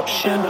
option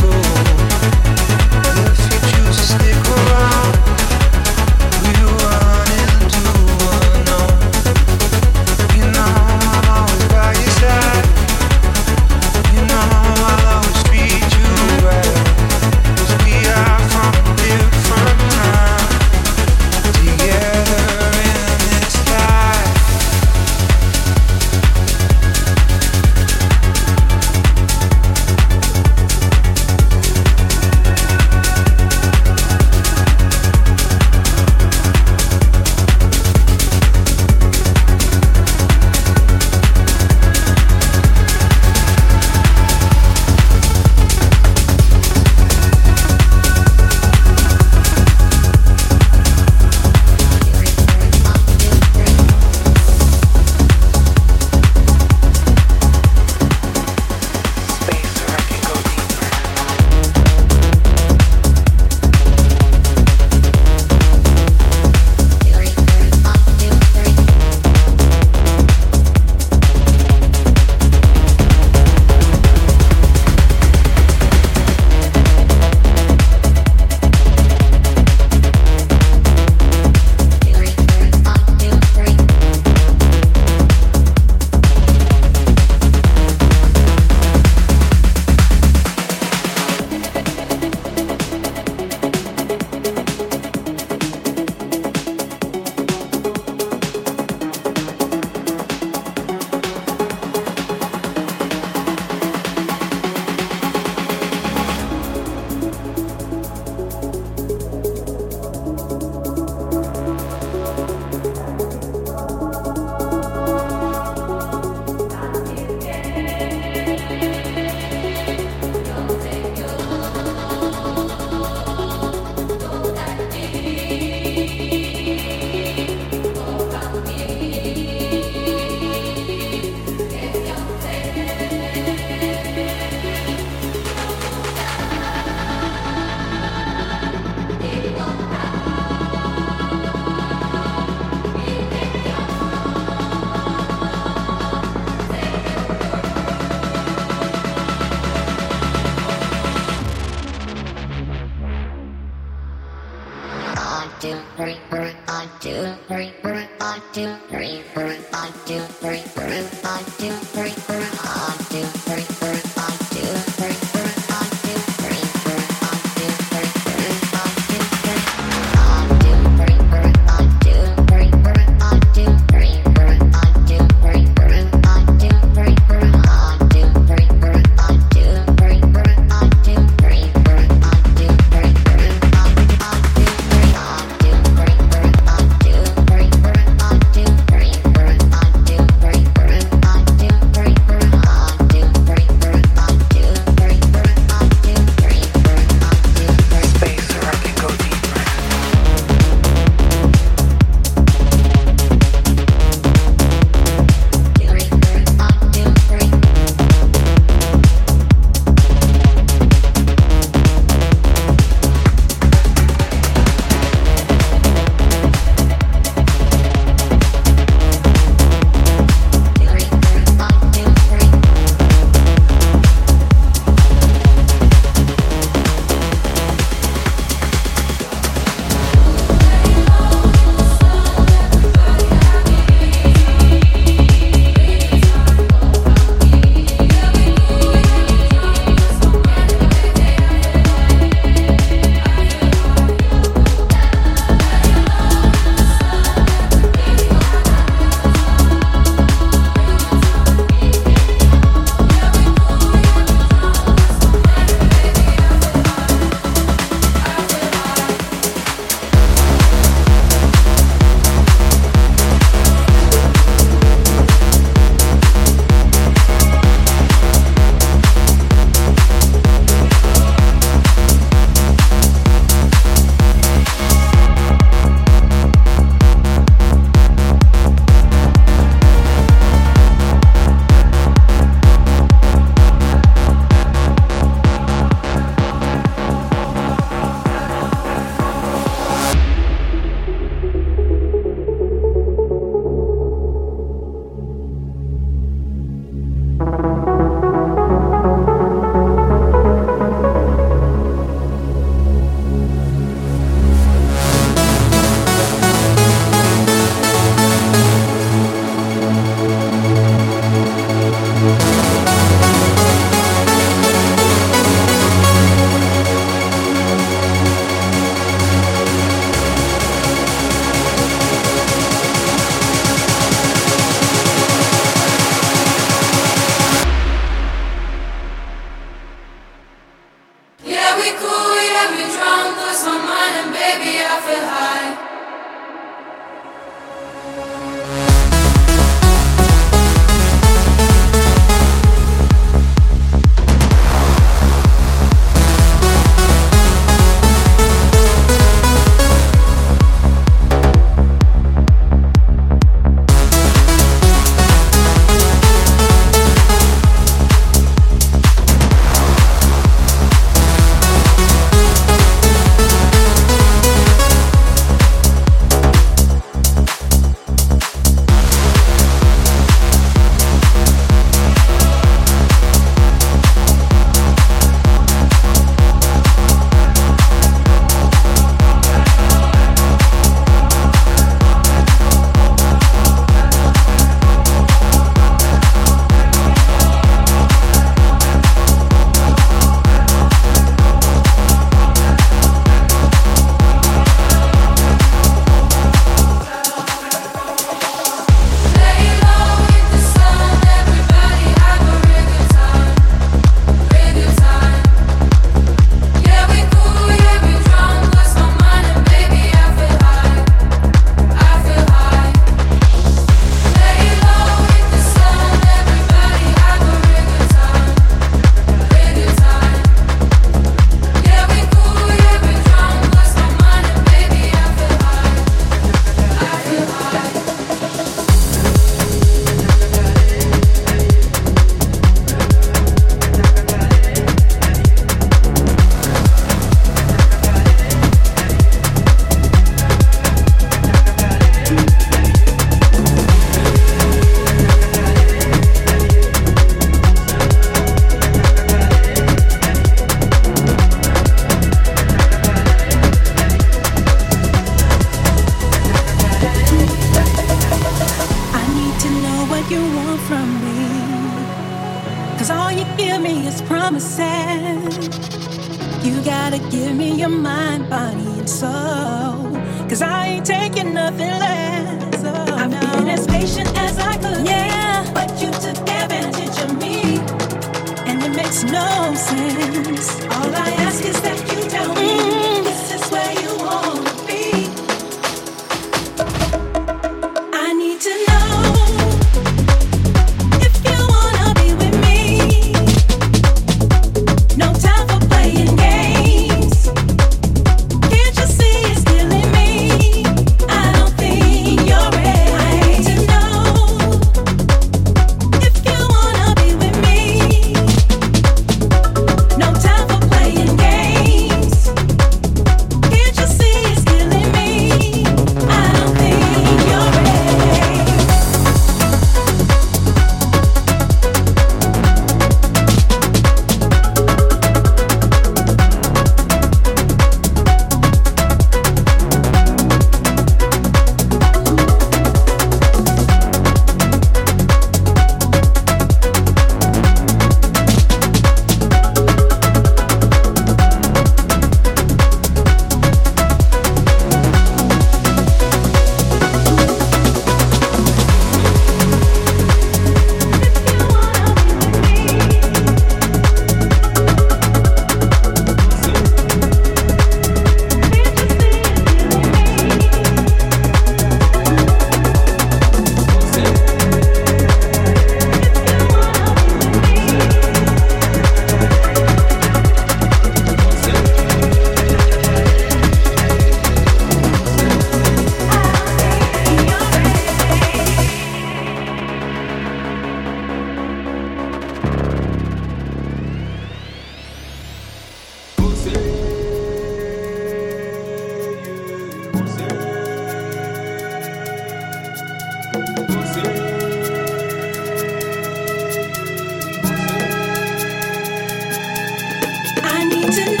to